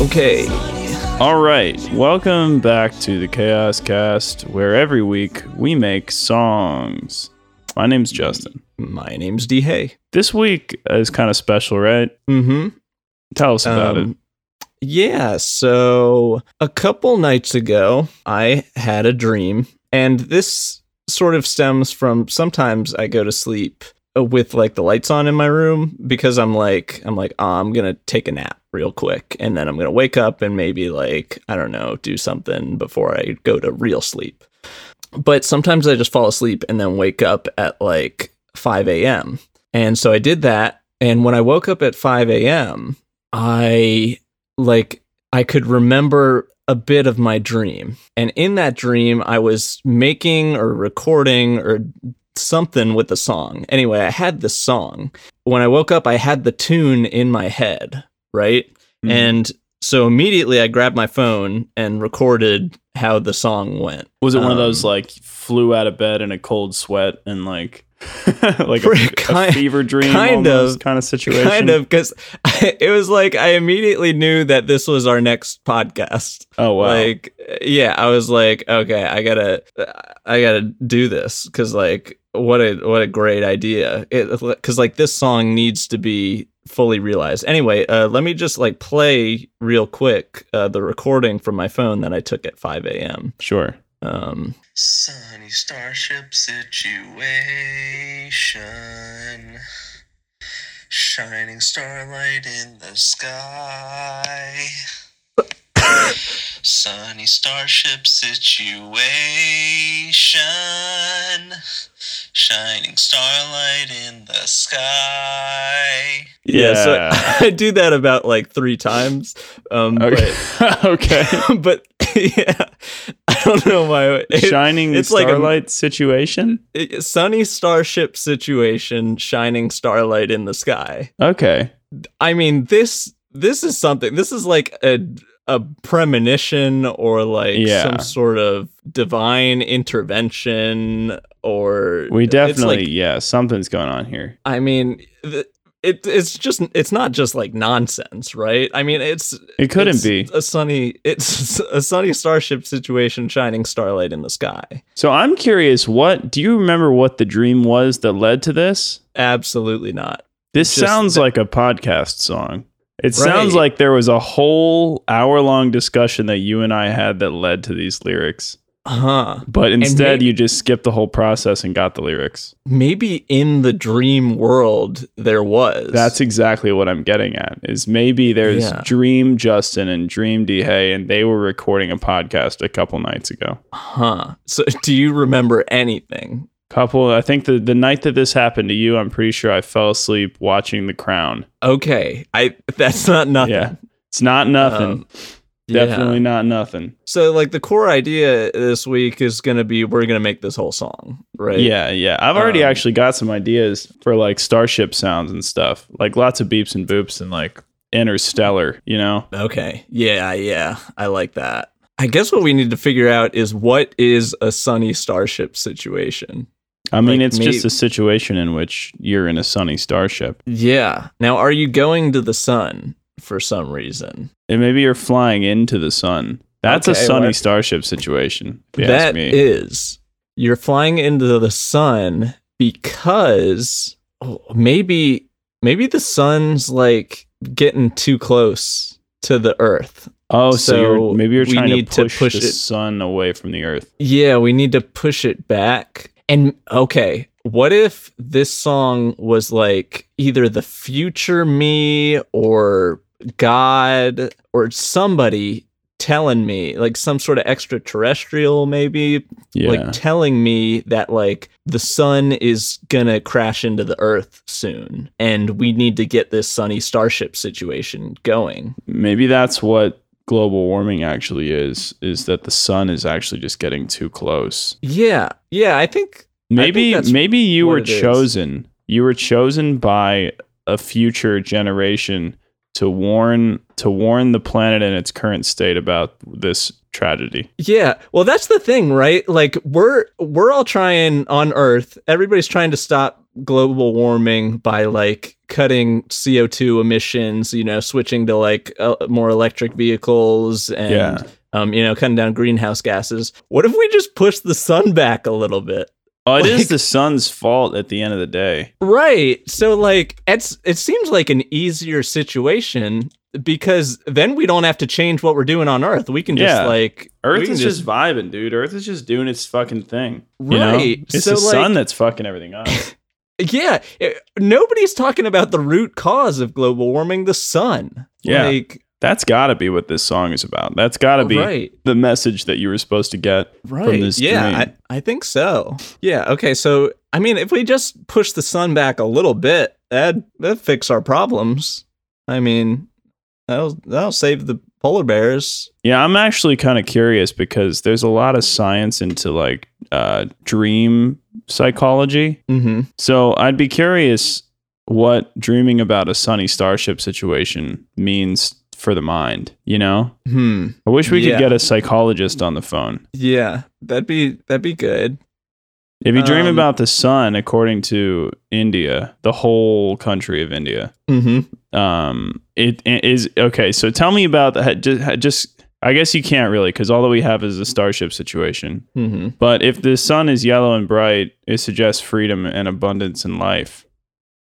Okay. All right, welcome back to the Chaos Cast, where every week we make songs. My name's Justin. My name's D. Hay. This week is kind of special, right? Mm-hmm. Tell us about it. Yeah, so a couple nights ago, I had a dream, and this sort of stems from sometimes I go to sleep with like the lights on in my room because I'm like I'm like oh, I'm gonna take a nap real quick and then I'm gonna wake up and maybe like I don't know do something before I go to real sleep. But sometimes I just fall asleep and then wake up at like 5 a.m. And so I did that, and when I woke up at 5 a.m., I like I could remember a bit of my dream. And in that dream, I was making or recording or something with the song. Anyway, I had the song. When I woke up, I had the tune in my head, right? Mhm. And so immediately I grabbed my phone and recorded how the song went. Was it one of those um, like flew out of bed in a cold sweat and like like a, Pretty a kind- fever dream kind almost of- kind of situation? Kind of because it was like I immediately knew that this was our next podcast. Oh wow. Like, yeah, I was like, okay, I gotta, I gotta do this because, like, what a what a great idea! Because like this song needs to be fully realized. Anyway, uh, let me just like play real quick uh, the recording from my phone that I took at 5 a.m. sure. Um, Sunny starship situation. Shining starlight in the sky. Sunny starship situation. Shining starlight in the sky. yeah, so I do that about like three times. Um, Okay. okay. but, but yeah, I don't know why. it- Shining it's like a- starlight situation. it- sunny starship situation shining starlight in the sky Okay. i mean this this is something this is like a a premonition or like Yeah. some sort of divine intervention or We definitely like, yeah, something's going on here. i mean th- it, it's just it's not just like nonsense right i mean it's It couldn't it's be. a sunny it's a sunny starship situation shining starlight in the sky So I'm curious, what do you remember what the dream was that led to this? absolutely not This Just sounds like a podcast song. It sounds like there was a whole hour long discussion that you and I had that led to these lyrics. Huh But instead, maybe- you just skipped the whole process and got the lyrics. maybe in the dream world there was. That's exactly what I'm getting at. Is maybe there's Yeah. Dream Justin and Dream D Hay, and they were recording a podcast a couple nights ago. huh. So do you remember anything? Couple, I think the the night that this happened to you, I'm pretty sure I fell asleep watching The Crown. Okay, I that's not nothing. Yeah, it's not nothing. Um, yeah. Definitely not nothing. So like the core idea this week is gonna be we're gonna make this whole song, right? Yeah, yeah. I've already Um, actually got some ideas for like starship sounds and stuff. Like lots of beeps and boops and like interstellar, you know? Okay. Yeah, yeah. I like that. I guess what we need to figure out is what is a sunny starship situation. I mean, Like, it's may- just a situation in which you're in a sunny starship. Yeah. Now, are you going to the sun for some reason? And maybe you're flying into the sun. That's a sunny well- starship situation. That is, you're flying into the sun because oh, maybe maybe the sun's like getting too close to the earth. oh, so, so you're, maybe you're trying to to push, push the it- sun away from the earth. Yeah, we need to push it back. And okay, what if this song was like either the future me or God or somebody telling me, like some sort of extraterrestrial maybe, Yeah. like telling me that like the sun is gonna crash into the earth soon and we need to get this sunny starship situation going. maybe that's what global warming actually is is that the sun is actually just getting too close. Yeah. Yeah, I think Maybe that's maybe you were it is. chosen. You were chosen by a future generation to warn to warn the planet in its current state about this tragedy. Yeah. Well, that's the thing, right? Like we're we're all trying on Earth. Everybody's trying to stop global warming by like cutting CO2 emissions, you know, switching to like uh, more electric vehicles and Yeah. um, you know, cutting down greenhouse gases. What if we just push the sun back a little bit? Oh, it is Like- the sun's fault at the end of the day. Right. So like it's it seems like an easier situation because then we don't have to change what we're doing on Earth. We can just Yeah. like Earth is just vibing, dude. Earth is just doing its fucking thing. You know? Right. It's So, the sun that's fucking everything up. Yeah, it- nobody's talking about the root cause of global warming, the sun. Yeah. Like, That's got to be what this song is about. That's got to be right, the message that you were supposed to get. right. this yeah, dream. I, I think so. Yeah, okay. So, I mean, if we just push the sun back a little bit, that that fix our problems. I mean, that'll that'll save the polar bears. Yeah, I'm actually kind of curious because there's a lot of science into like uh, dream psychology. Mm-hmm. So I'd be curious what dreaming about a sunny starship situation means for the mind. You know, Hmm. I wish we Yeah. could get a psychologist on the phone. Yeah, that'd be that'd be good. If you dream Um, about the sun, according to India, the whole country of India, Mm-hmm. um, it, it is okay. So tell me about that. Just, just I guess you can't really because all that we have is a starship situation. Mm-hmm. But if the sun is yellow and bright, it suggests freedom and abundance in life.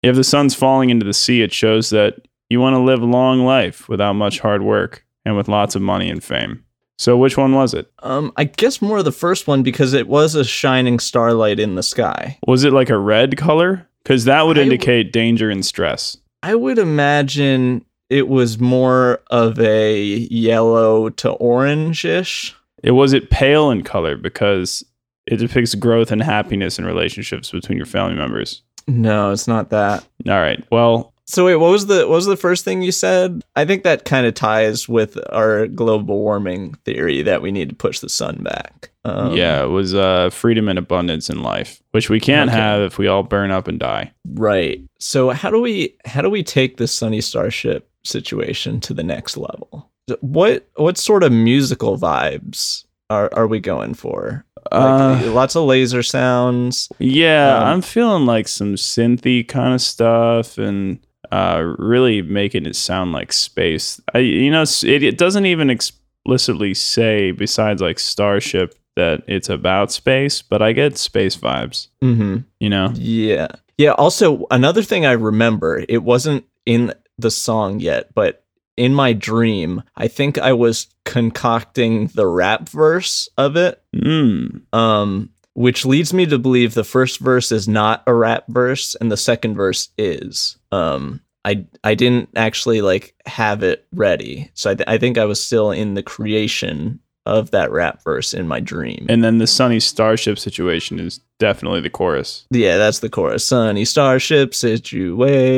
If the sun's falling into the sea, it shows that you want to live a long life without much hard work and with lots of money and fame. So which one was it? Um, I guess more of the first one because it was a shining starlight in the sky. Was it like a red color? Because that would I w- indicate danger and stress. I would imagine it was more of a yellow to orange-ish. It was it pale in color because it depicts growth and happiness in relationships between your family members. No, it's not that. All right. Well, So wait, what was the what was the first thing you said? I think that kind of ties with our global warming theory that we need to push the sun back. Um, yeah, it was uh, freedom and abundance in life, which we can't Okay. have if we all burn up and die. right. So how do we how do we take this sunny starship situation to the next level? What what sort of musical vibes are are we going for? Like, Uh, lots of laser sounds. yeah, um, I'm feeling like some synthy kind of stuff and uh, really making it sound like space. I, you know, it, it doesn't even explicitly say, besides like Starship, that it's about space, but I get space vibes, Mm-hmm. you know? Yeah. Yeah. Also, another thing I remember, it wasn't in the song yet, but in my dream, I think I was concocting the rap verse of it. Mm. Um, which leads me to believe the first verse is not a rap verse and the second verse is. Um, I I didn't actually like have it ready, so I, th- I think I was still in the creation of that rap verse in my dream. And then the sunny starship situation is definitely the chorus. Yeah, that's the chorus. Sunny starship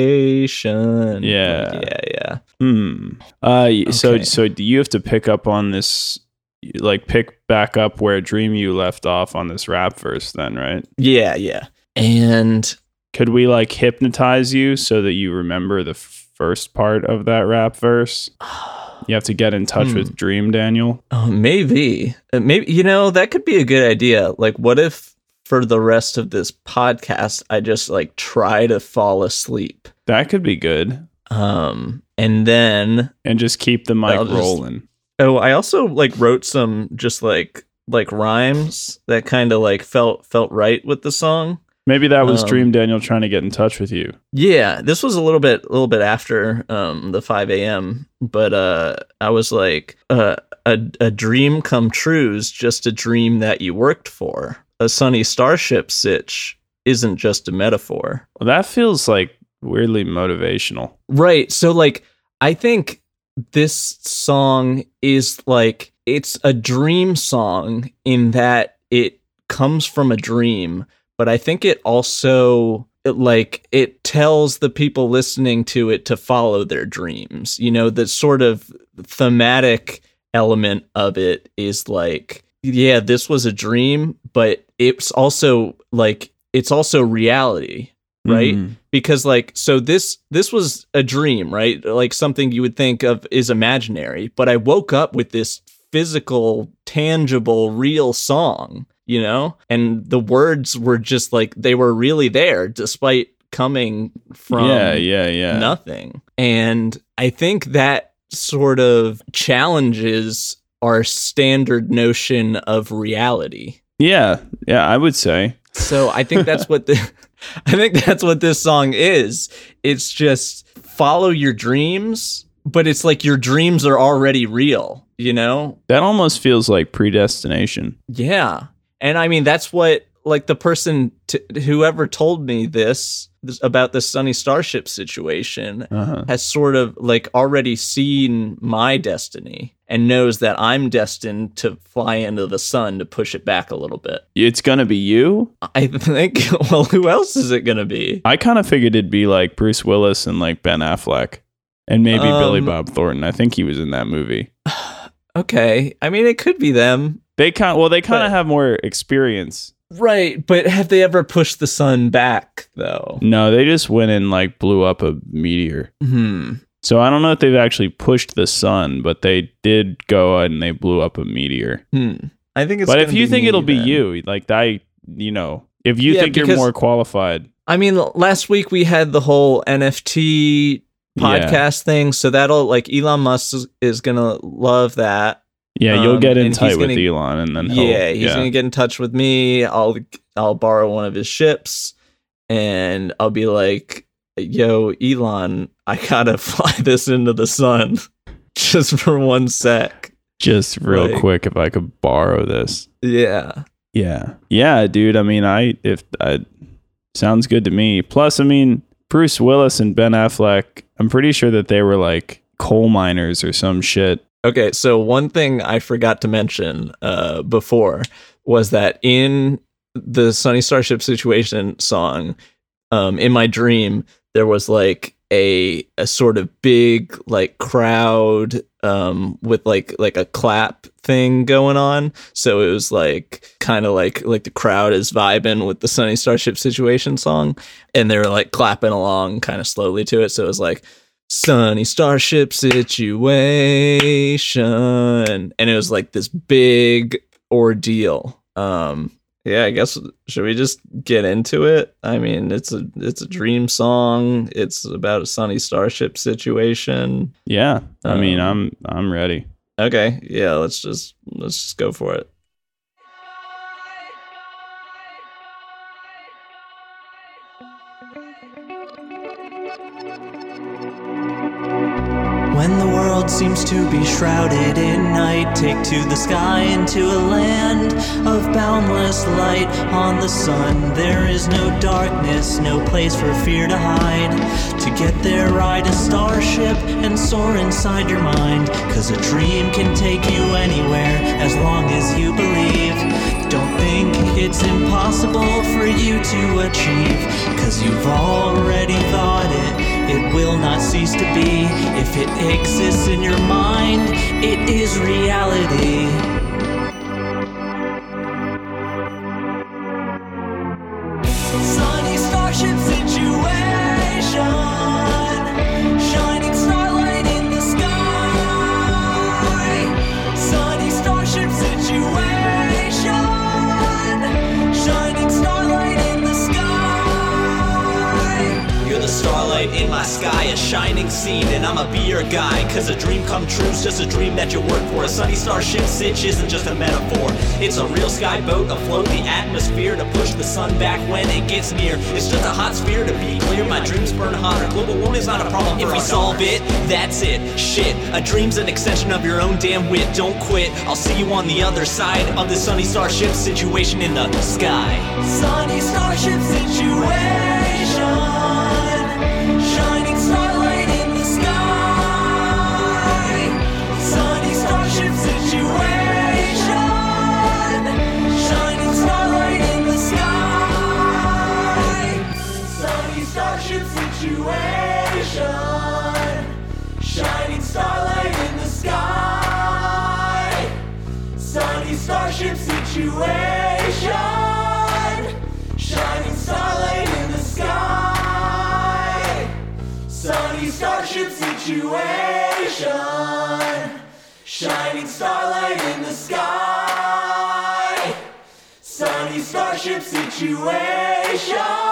situation. Yeah. yeah, yeah. Hmm. Uh, y- so so do you have to pick up on this, like pick back up where Dream You left off on this rap verse? Then right? Yeah, yeah. And Could we like hypnotize you so that you remember the first part of that rap verse? You have to get in touch Hmm. with Dream Daniel. oh, maybe, Uh, maybe you know that could be a good idea. Like, what if for the rest of this podcast, I just like try to fall asleep, That could be good, um, and then and just keep the mic I'll just- rolling. Oh, I also like wrote some just like like rhymes that kind of like felt felt right with the song. Maybe that was Um, Dream Daniel trying to get in touch with you. Yeah, this was a little bit a little bit after um the 5 a.m. But uh I was like uh a a dream come true's just a dream that you worked for. A sunny starship sitch isn't just a metaphor. Well, that feels like weirdly motivational. Right. So like I think this song is like it's a dream song in that it comes from a dream, but I think it also it, like it tells the people listening to it to follow their dreams. You know, the sort of thematic element of it is like yeah, this was a dream, but it's also like it's also reality right Mhm. because like so this this was a dream right like something you would think of is imaginary but i woke up with this physical, tangible, real song, you know? And the words were just like they were really there despite coming from yeah, yeah, yeah. nothing. And I think that sort of challenges our standard notion of reality. Yeah, yeah, I would say. So I think that's what the I think that's what this song is. It's just follow your dreams, but it's like your dreams are already real, you know? That almost feels like predestination. Yeah. And I mean that's what like the person t- whoever told me this, this about the Sunny Starship situation Uh-huh. has sort of like already seen my destiny and knows that I'm destined to fly into the sun to push it back a little bit. It's gonna be you. I think well who else is it going to be? I kind of figured it'd be like Bruce Willis and like Ben Affleck, and maybe Billy Um, Bob Thornton. I think he was in that movie. Okay. I mean it could be them. They kind well, they kind of have more experience. Right, but have they ever pushed the sun back though? No, they just went and like blew up a meteor. Hmm. So I don't know if they've actually pushed the sun, but they did go and they blew up a meteor. Hmm. I think it's but if you think me it'll be you, like I, you know, if you Yeah, think you're more qualified, I mean last week we had the whole NFT Yeah. podcast thing, so that'll like Elon Musk is, is going to love that. Yeah, you'll Um, get in tight with gonna- Elon, and then he'll- yeah, he's yeah. gonna get in touch with me. I'll I'll borrow one of his ships, and I'll be like, "Yo, Elon, I gotta fly this into the sun, just for one sec." just real like- quick if I could borrow this. Yeah, Yeah. Yeah, dude. I mean, I if I sounds good to me. Plus, I mean, Bruce Willis and Ben Affleck, I'm pretty sure that they were like coal miners or some shit. Okay, so one thing I forgot to mention uh, before was that in the Sunny Starship Situation song, um, in my dream, there was like a a sort of big like crowd um, with like like a clap thing going on. So it was like kind of like like the crowd is vibing with the Sunny Starship Situation song, and they were like clapping along kind of slowly to it. So it was like Sunny Starship situation. And it was like this big ordeal. Um yeah, I guess should we just get into it? I mean, it's a it's a dream song. It's about a sunny starship situation. Yeah. I mean, Um, I'm I'm ready. Okay, yeah, let's just let's just go for it. Seems to be shrouded in night, take to the sky into a land of boundless light. On the sun, there is no darkness, no place for fear to hide. To get there, ride a starship and soar inside your mind. Cause a dream can take you anywhere as long as you believe. Don't think it's impossible for you to achieve. Cause you've already thought it. It will not cease to be. If it exists in your mind, it is reality. Scene, and I'ma be your guy. Cause a dream come true's just a dream that you work for. A sunny starship sitch isn't just a metaphor. It's a real sky boat afloat the atmosphere to push the sun back when it gets near. It's just a hot sphere to be clear. My dreams burn hotter. Global warming's not a problem. If we solve it, that's it. Shit, a dream's an extension of your own damn wit. Don't quit. I'll see you on the other side of the sunny starship situation in the sky. Sunny starship situation. Situation.